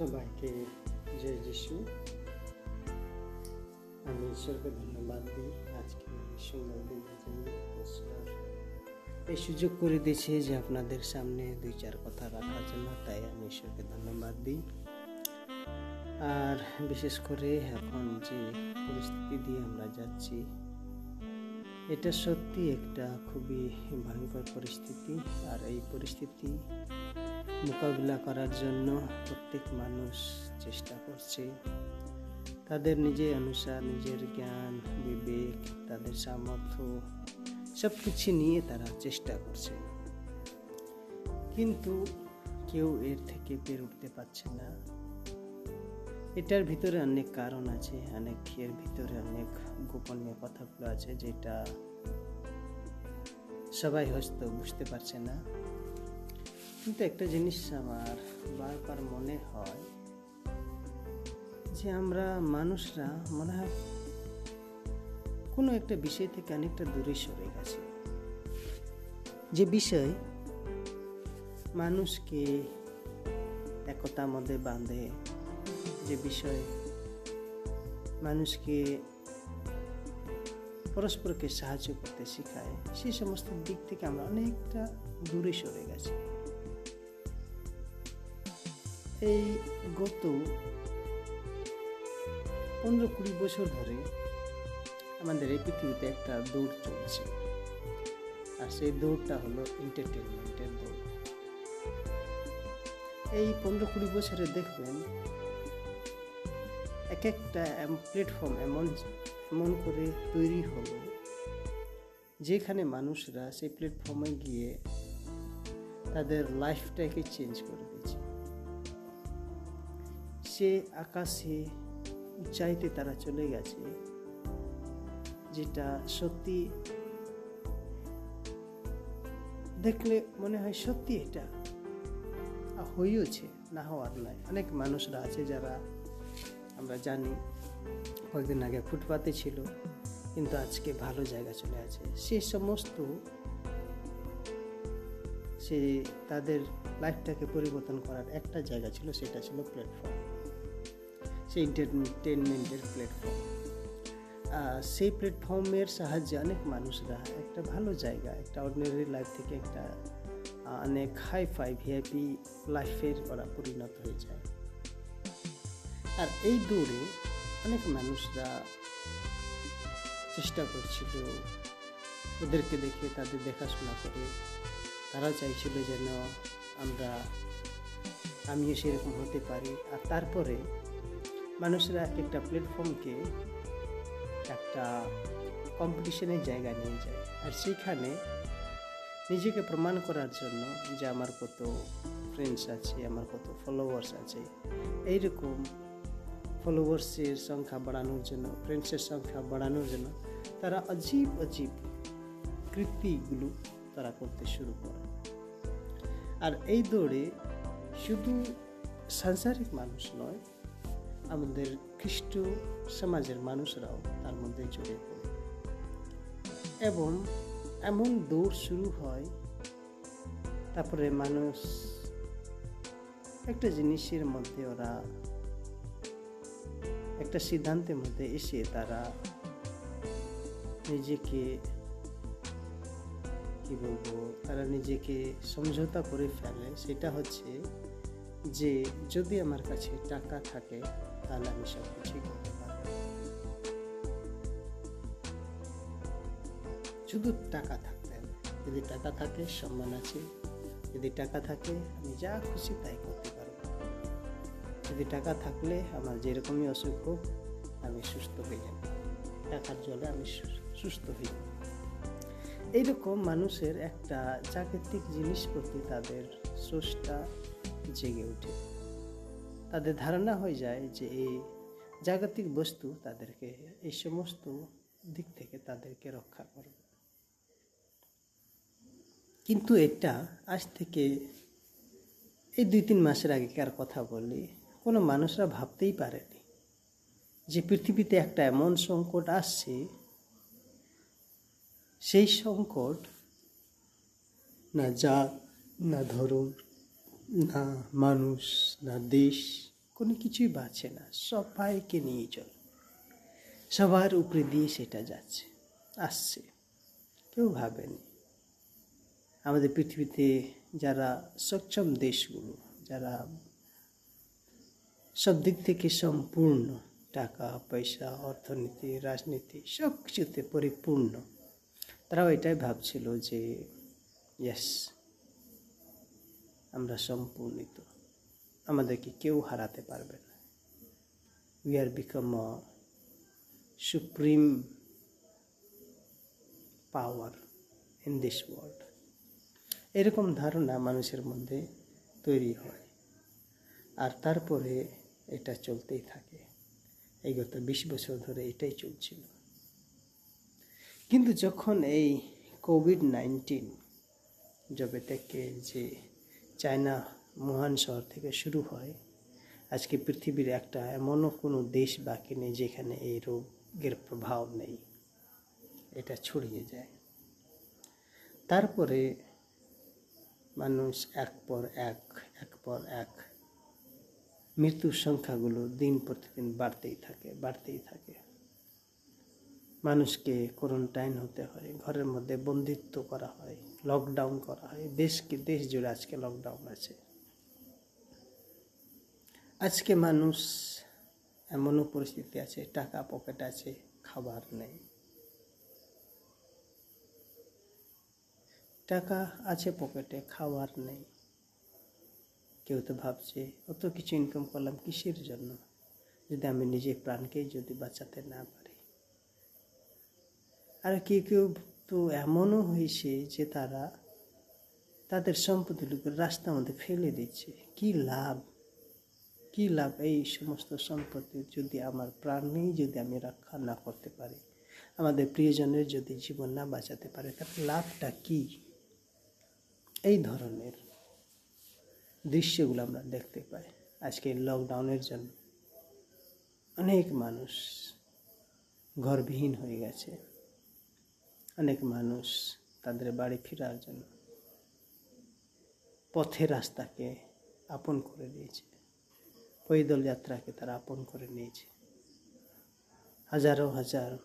সবাইকে জয় যিশু। আমি ঈশ্বরকে ধন্যবাদ দিই। আজকে সুন্দর দিনের জন্য এই সুযোগ করে দিয়েছে যে আপনাদের সামনে দুই চার কথা রাখার জন্য, তাই আমি ঈশ্বরকে ধন্যবাদ দিই। আর বিশেষ করে এখন যে পরিস্থিতি দিয়ে আমরা যাচ্ছি, এটা সত্যি একটা খুবই ভয়ঙ্কর পরিস্থিতি। আর এই পরিস্থিতি মোকাবিলা করার জন্য প্রত্যেক মানুষ চেষ্টা করছে। তাদের নিজের অনুসার, নিজের জ্ঞান, বিবেক, তাদের সামর্থ্য সব কিছু নিয়ে তারা চেষ্টা করছে। কিন্তু কেউ এর থেকে বের উঠতে পারছে না। এটার ভিতরে অনেক কারণ আছে, অনেক এর ভিতরে অনেক গোপনীয় কথাগুলো আছে যেটা সবাই হয়তো বুঝতে পারছে না। কিন্তু একটা জিনিস আমার বারবার মনে হয় যে আমরা মানুষরা, মনে হয় কোনো একটা বিষয় থেকে অনেকটা দূরে সরে গেছে। যে বিষয় মানুষকে একতার মধ্যে বাঁধে, যে বিষয় মানুষকে পরস্পরকে সাহায্য করতে শেখায় সেই সমস্ত দিক থেকে আমরা অনেকটা দূরে সরে গেছি। এই গত পনেরো কুড়ি বছর ধরে আমাদের এই পৃথিবীতে একটা দৌড় চলছে। আর সেই দৌড়টা হলো এন্টারটেনমেন্টের দৌড়। এই পনেরো কুড়ি বছরে দেখবেন এক একটা প্ল্যাটফর্ম এমন এমন করে তৈরি হলো যেখানে মানুষরা সেই প্ল্যাটফর্মে গিয়ে তাদের লাইফটাকে চেঞ্জ করে দিয়েছে আকাশে উঁচাইতে তারা চলে গেছে, যেটা সত্যি দেখলে মনে হয় সত্যি এটা। হইওছে, না হওয়ার নয় অনেক মানুষরা আছে যারা আমরা জানি, কয়েকদিন আগে ফুটপাতে ছিল, কিন্তু আজকে ভালো জায়গা চলে আছে। সে সমস্ত সে তাদের লাইফটাকে পরিবর্তন করার একটা জায়গা ছিল, সেটা ছিল প্ল্যাটফর্ম সেই এন্টারটেনমেন্টের প্ল্যাটফর্ম সেই প্ল্যাটফর্মের সাহায্যে অনেক মানুষরা একটা ভালো জায়গা, একটা অর্ডিনারি লাইফ থেকে একটা অনেক হাই ফাই ভিআইপি লাইফের ওরা পরিণত হয়ে যায়। আর এই দৌড়ে অনেক মানুষরা চেষ্টা করছিল ওদেরকে দেখে, তাদের দেখাশোনা করে। তারা চাইছিল যেন আমরা, আমিও সেরকম হতে পারি। আর তারপরে মানুষরা এক একটা প্ল্যাটফর্মকে একটা কম্পিটিশনের জায়গা নিয়ে যায়। আর সেখানে নিজেকে প্রমাণ করার জন্য যে আমার কত ফ্রেন্ডস আছে, আমার কত ফলোয়ার্স আছে, এইরকম ফলোয়ার্সের সংখ্যা বাড়ানোর জন্য ফ্রেন্ডসের সংখ্যা বাড়ানোর জন্য তারা অজীব অজীব কৃতিগুলো তারা করতে শুরু করে। আর এই দৌড়ে শুধু সাংসারিক মানুষ নয় আমাদের খ্রিস্ট সমাজের মানুষরাও তার মধ্যে জড়িয়ে পড়ে। এবং এমন দৌড় শুরু হয়, তারপরে মানুষ একটা জিনিসের মধ্যে ওরা একটা সিদ্ধান্তের মধ্যে এসে তারা নিজেকে, কি বলব, তারা নিজেকে সমঝোতা করে ফেলে। সেটা হচ্ছে যে, যদি আমার কাছে টাকা থাকে তাহলে আমি সব কিছুই করতে পারব শুধু টাকা থাকতে হবে যদি টাকা থাকে সম্মান আছে যদি টাকা থাকে আমি যা খুশি তাই করতে পারব যদি টাকা থাকলে আমার যেরকমই অসুখ হোক আমি সুস্থ হয়ে যাব টাকার জলে আমি সুস্থ হয়ে যাব এইরকম মানুষের একটা জাগতিক জিনিস প্রতি তাদের স্রষ্টা জেগে ওঠে তাদের ধারণা হয়ে যায় যে এই জাগতিক বস্তু তাদেরকে, এই সমস্ত দিক থেকে তাদেরকে রক্ষা করবে। কিন্তু এটা আজ থেকে এই দুই তিন মাসের আগেকার কথা বলি, কোনো মানুষরা ভাবতেই পারেনি যে পৃথিবীতে একটা এমন সংকট আসছে, সেই সংকট না জাত, না ধর্ম না মানুষ, না দেশ, কোনো কিছুই বাঁচে না। সবাইকে নিয়ে চল। সবার উপরে দিয়ে সেটা যাচ্ছে, আসছে। কেউ ভাবেনি। আমাদের পৃথিবীতে যারা সক্ষম দেশগুলো, যারা সব দিক থেকে সম্পূর্ণ টাকা, পয়সা, অর্থনীতি, রাজনীতি সব কিছুতে পরিপূর্ণ, তারাও এটাই ভাবছিল যে ইয়েস আমরা সম্পূর্ণিত। আমাদেরকে কেউ হারাতে পারবে না। We are become a supreme power in this world এরকম ধারণা মানুষের মধ্যে তৈরি হয়। আর তারপরে এটা চলতেই থাকে। এই গত বিশ বছর ধরে এটাই চলছিল। কিন্তু যখন এই কোভিড নাইন্টিন যবে থেকে যে চায়না মহান শহর থেকে শুরু হয়। আজকে পৃথিবীর একটা এমনও কোনো দেশ বাকি নেই যেখানে এই রোগের প্রভাব নেই। এটা ছড়িয়ে যায়। তারপরে মানুষ এক পর এক এক পর এক মৃত্যুর সংখ্যাগুলো দিন প্রতিদিন বাড়তেই থাকে বাড়তেই থাকে। মানুষকে কোয়ারেন্টাইন হতে হয়, ঘরের মধ্যে বন্দিত্ব করা হয় লকডাউন করা হয় দেশকে দেশ জুড়ে আজকে লকডাউন আছে। আজকে মানুষ এমনও পরিস্থিতি আছে, টাকা পকেট আছে, খাবার নেই। টাকা আছে পকেটে খাবার নেই। কেউ তো ভাবছে, অত কিছু ইনকাম করলাম কিসের জন্য? যদি আমি নিজের প্রাণকেই যদি বাঁচাতে না পারি আর কেউ কেউ তো এমনও হয়েছে যে তারা তাদের সম্পত্তি লোকের রাস্তার মধ্যে ফেলে দিচ্ছে। কি লাভ? কি লাভ এই সমস্ত সম্পত্তি যদি আমার প্রাণেই যদি আমি রক্ষা না করতে পারি, আমাদের প্রিয়জনের যদি জীবন না বাঁচাতে পারে তাহলে লাভটা কি? এই ধরনের দৃশ্যগুলো আমরা দেখতে পাই। আজকে লকডাউনের জন্য অনেক মানুষ ঘরবিহীন হয়ে গেছে। অনেক মানুষ তাদের বাড়ি ফেরার জন্য পথের রাস্তাকে আপন করে নিয়েছে। পৈদল যাত্রাকে তারা আপন করে নিয়েছে। হাজারো হাজার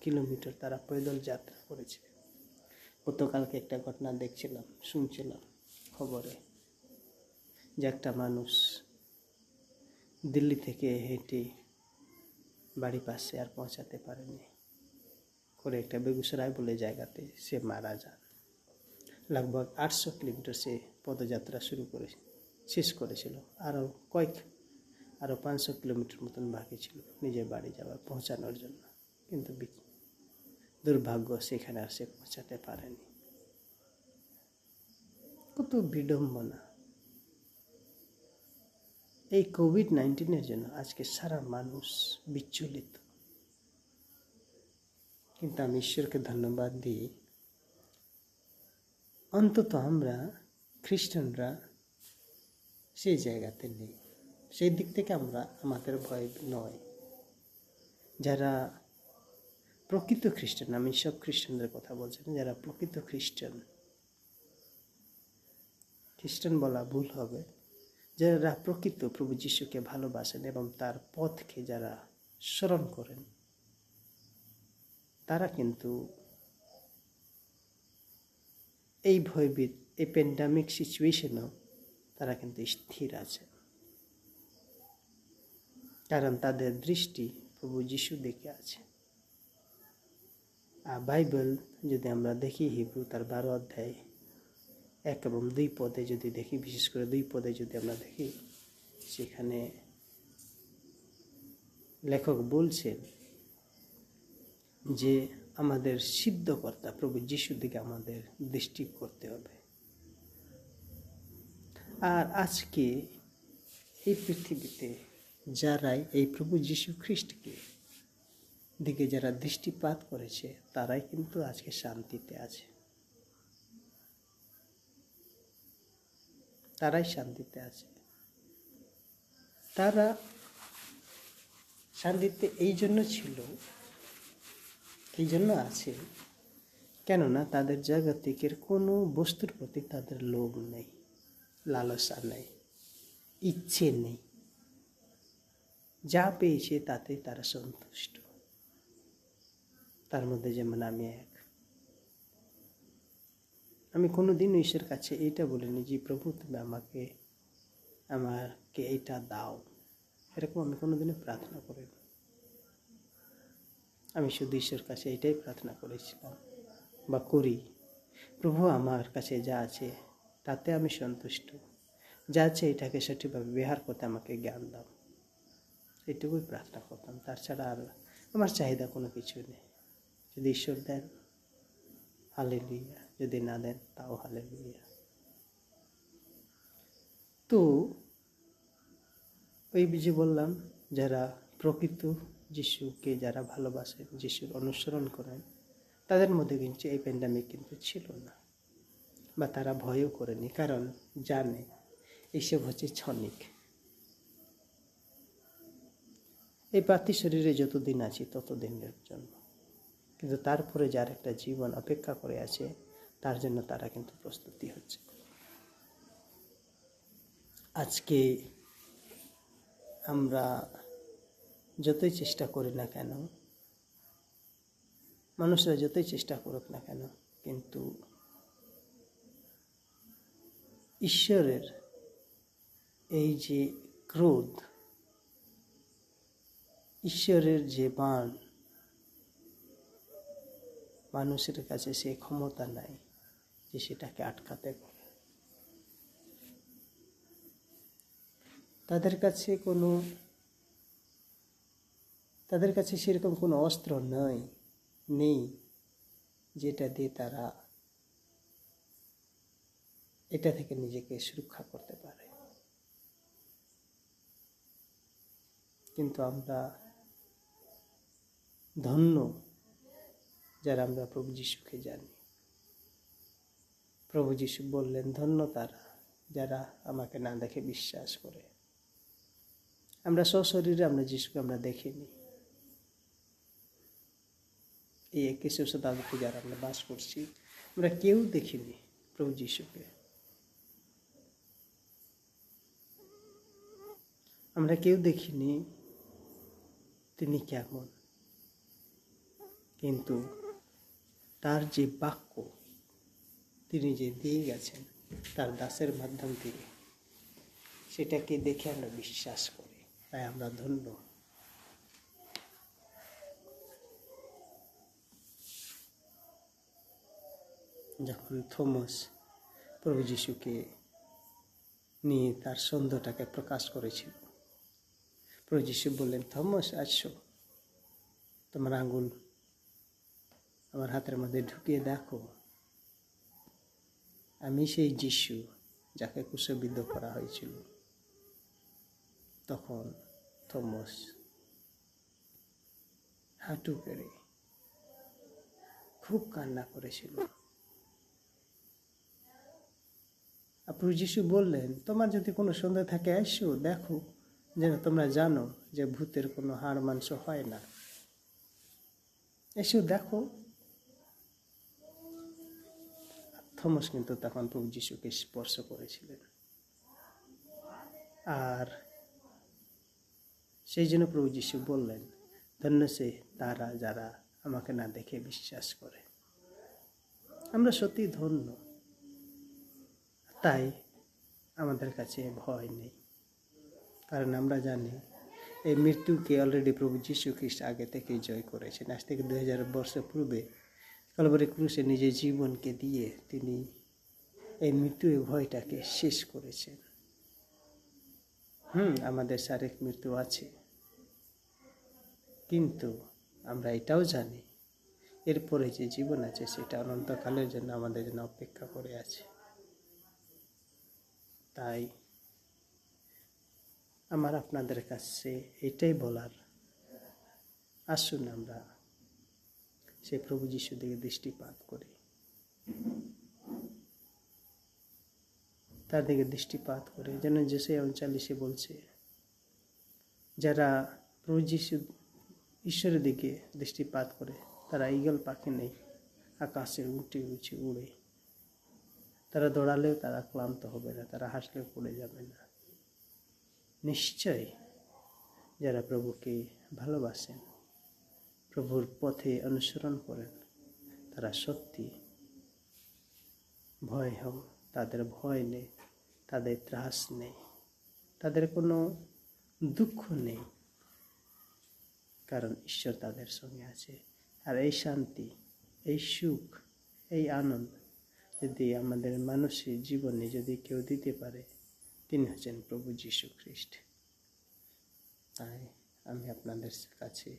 কিলোমিটার তারা পৈদল যাত্রা করেছে। গতকালকে একটা ঘটনা দেখছিলাম, শুনছিলাম খবরে যে একটা মানুষ দিল্লি থেকে হেঁটে বাড়ি পাশে আর পৌঁছাতে পারেনি। করে একটা বেগুসরাই বলে জায়গাতে সে মারা যান। লগভগ আটশো কিলোমিটার সে পদযাত্রা শুরু করে, শেষ করেছিল। আরও কয়েক আরও পাঁচশো কিলোমিটার মতন বাকি ছিল নিজের বাড়ি যাওয়ার, পৌঁছানোর জন্য। কিন্তু দুর্ভাগ্য সেখানে আর সে পৌঁছাতে পারেনি। কত বিড়ম্বনা। এই কোভিড নাইন্টিনের জন্য আজকে সারা মানুষ বিচলিত। কিন্তু আমি ঈশ্বরকে ধন্যবাদ দিই। অন্তত আমরা খ্রিস্টানরা সেই জায়গাতে নেই। সেই দিক থেকে আমরা আমাদের ভয় নয়। যারা প্রকৃত খ্রিস্টান, আমি সব খ্রিস্টানদের কথা বলছি, যারা প্রকৃত খ্রিস্টান খ্রিস্টান বলা ভুল হবে। যারা প্রকৃত প্রভু যিশুকে ভালোবাসেন এবং তার পথকে যারা স্মরণ করেন তারা কিন্তু এই ভয়বিদ এই প্যান্ডামিক সিচুয়েশনেও তারা কিন্তু স্থির আছে। কারণ তাদের দৃষ্টি প্রভু যিশু দেখে আছে। আর বাইবেল যদি আমরা দেখি হিব্রু তার বারো অধ্যায় এক এবং দুই পদে যদি দেখি, বিশেষ করে দুই পদে যদি আমরা দেখি, সেখানে লেখক বলছেন যে আমাদের সিদ্ধকর্তা প্রভু যিশুর দিকে আমাদের দৃষ্টি করতে হবে। আর আজকে এই পৃথিবীতে যারাই এই প্রভু যীশু খ্রিস্টকে দিকে যারা দৃষ্টিপাত করেছে, তারাই কিন্তু আজকে শান্তিতে আছে। তারাই শান্তিতে আছে। তারা শান্তিতে এই জন্য ছিল এই জন্য আছে। কেননা তাদের জাগতিকের কোনো বস্তুর প্রতি তাদের লোভ নেই, লালসা নেই, ইচ্ছে নেই। যা পেয়েছে তাতে তারা সন্তুষ্ট। তার মধ্যে যেমন আমি এক। আমি কোনোদিন ঈশ্বর কাছে এইটা বলিনি যে, প্রভু, তুমি আমাকে আমাকে এটা দাও। এরকম আমি কোনোদিনও প্রার্থনা করিনি। আমি শুধু ঈশ্বর কাছে এটাই প্রার্থনা করেছিলাম বা করি, প্রভু, আমার কাছে যা আছে, তাতে আমি সন্তুষ্ট। যা আছে এটাকে সঠিকভাবে বিহার করতে আমাকে জ্ঞান দাও। এটুকুই প্রার্থনা করতাম। তার ছাড়া আর আমার চাহিদা কোনো কিছু নেই। যদি ঈশ্বর দেন হালে লুইয়া যদি না দেন, তাও হালে লুইয়া তো, ওই যে বললাম, যারা প্রকৃত যিশুকে যারা ভালোবাসেন যিশুর অনুসরণ করেন, তাদের মধ্যে কিন্তু এই প্যান্ডামিক কিন্তু ছিল না। বা তারা ভয়ও করেনি, কারণ জানে এইসব হচ্ছে ক্ষণিক। এই পার্থি শরীরে যতদিন আছি, ততদিনের জন্য। কিন্তু তারপরে যার একটা জীবন অপেক্ষা করে আছে, তার জন্য তারা কিন্তু প্রস্তুতি হচ্ছে। আজকে আমরা যতই চেষ্টা করি না কেন, মানুষরা যতই চেষ্টা করুক না কেন, কিন্তু ঈশ্বরের এই যে ক্রোধ, ঈশ্বরের যে বাণ, মানুষের কাছে সে ক্ষমতা নাই যে সেটাকে আটকাতে পারে। তাদের কাছে কোনো তাদের কাছে সেরকম কোনো অস্ত্র নয় নেই, যেটা দিয়ে তারা এটা থেকে নিজেকে সুরক্ষা করতে পারে। কিন্তু আমরা ধন্য যারা আমরা প্রভু যিশুকে জানি। প্রভু যিশু বললেন, ধন্য তারা যারা আমাকে না দেখে বিশ্বাস করে। আমরা সশরীরে আমরা যিশুকে আমরা দেখিনি। এই একুশে শতাব্দীতে যারা আমরা বাস করছি, আমরা কেউ দেখিনি প্রভু যিশুকে। আমরা কেউ দেখিনি তিনি কেমন। কিন্তু তার যে বাক্য, তিনি যে দিয়ে গেছেন, তার দাসের মাধ্যম থেকে সেটাকে দেখে আমরা বিশ্বাস করি। তাই আমরা ধন্য। যখন থমাস প্রভু যিশুকে নিয়ে তার সন্দেহটাকে প্রকাশ করেছিল, প্রভু যিশু বললেন, থমাস, আসো। তোমার আঙ্গুল আমার হাতের মধ্যে ঢুকিয়ে দেখো। আমি সেই যিশু যাকে কুশবিদ্ধ করা হয়েছিল। তখন থমস হাঁটু পেরে খুব কান্না করেছিল। প্রভু যিশু বললেন, তোমার যদি কোনো সন্দেহ থাকে, এসো, দেখো, যেন তোমরা জানো যে ভূতের কোনো হাড় মাংস হয় না। এসো, দেখো। থমস কিন্তু তখন প্রভু যিশুকে স্পর্শ করেছিলেন। আর সেই জন্য প্রভু যিশু বললেন, ধন্য সে তারা যারা আমাকে না দেখে বিশ্বাস করে। আমরা সত্যি ধন্য। তাই আমাদের কাছে ভয় নেই। কারণ আমরা জানি এই মৃত্যুকে অলরেডি প্রভু যীশু খ্রিস্ট আগে থেকেই জয় করেছেন। আজ থেকে দু হাজার বর্ষ পূর্বে কলবরে ক্রুশে নিজের জীবনকে দিয়ে তিনি এই মৃত্যু ভয়টাকে শেষ করেছেন। হুম, আমাদের শারীরিক মৃত্যু আছে। কিন্তু আমরা এটাও জানি, এরপরে যে জীবন আছে সেটা অনন্তকালের জন্য আমাদের জন্য অপেক্ষা করে আছে। তাই আমার আপনাদের কাছে এটাই বলার। আসুন আমরা সে প্রভু যিশু দিকে দৃষ্টিপাত করি। তার দিকে দৃষ্টিপাত করে। যেন যেসে উনচাল্লিশে বলছে, যারা প্রভু যিশু ঈশ্বরের দিকে দৃষ্টিপাত করে, তারা ইগল পাখি নেই আকাশে উঠে উঠে উড়ে। তারা দৌড়ালেও তারা ক্লান্ত হবে না, তারা হাসলেও পড়ে যাবে না। নিশ্চয় যারা প্রভুকে ভালোবাসেন, প্রভুর পথে অনুসরণ করেন, তারা সত্যি ভয় হও তাদের ভয় নেই, তাদের ত্রাস নেই, তাদের কোনো দুঃখ নেই। কারণ ঈশ্বর তাদের সঙ্গে আছে। আর এই শান্তি, এই সুখ, এই আনন্দ যদি আমাদের মানুষের জীবনে যদি কেউ দিতে পারে, তিনি হচ্ছেন প্রভু যীশু খ্রিস্ট। তাই আমি আপনাদের কাছে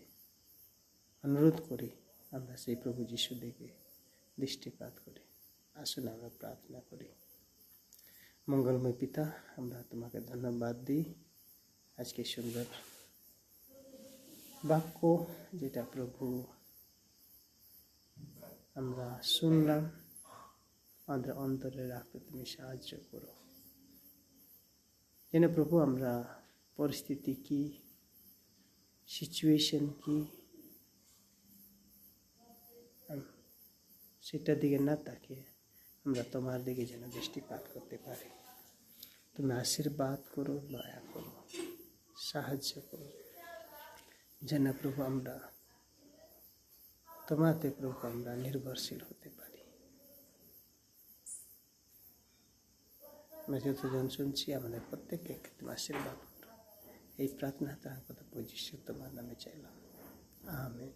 অনুরোধ করি, আমরা সেই প্রভু যীশু দিকে দৃষ্টিপাত করি। আসুন আমরা প্রার্থনা করি। মঙ্গলময় পিতা, আমরা তোমাকে ধন্যবাদ দিই। আজকে সুন্দর বাক্য, যেটা প্রভু আমরা শুনলাম। আমাদের অন্তরে রাখতে তুমি সাহায্য করো। যেন প্রভু, আমরা পরিস্থিতি কি সিচুয়েশন কি সেটার দিকে না তাকিয়ে আমরা তোমার দিকে যেন দৃষ্টিপাত করতে পারি। তুমি আশীর্বাদ করো, দয়া করো, সাহায্য করো। যেন প্রভু, আমরা তোমাতে প্রভু, আমরা নির্ভরশীল হতে পারি আমরা যতজন শুনছি আমাদের প্রত্যেককে তুমি আশীর্বাদ এই প্রার্থনা তার কথা বৈশিষ্ট্য তোমার নামে চাইলাম আমেন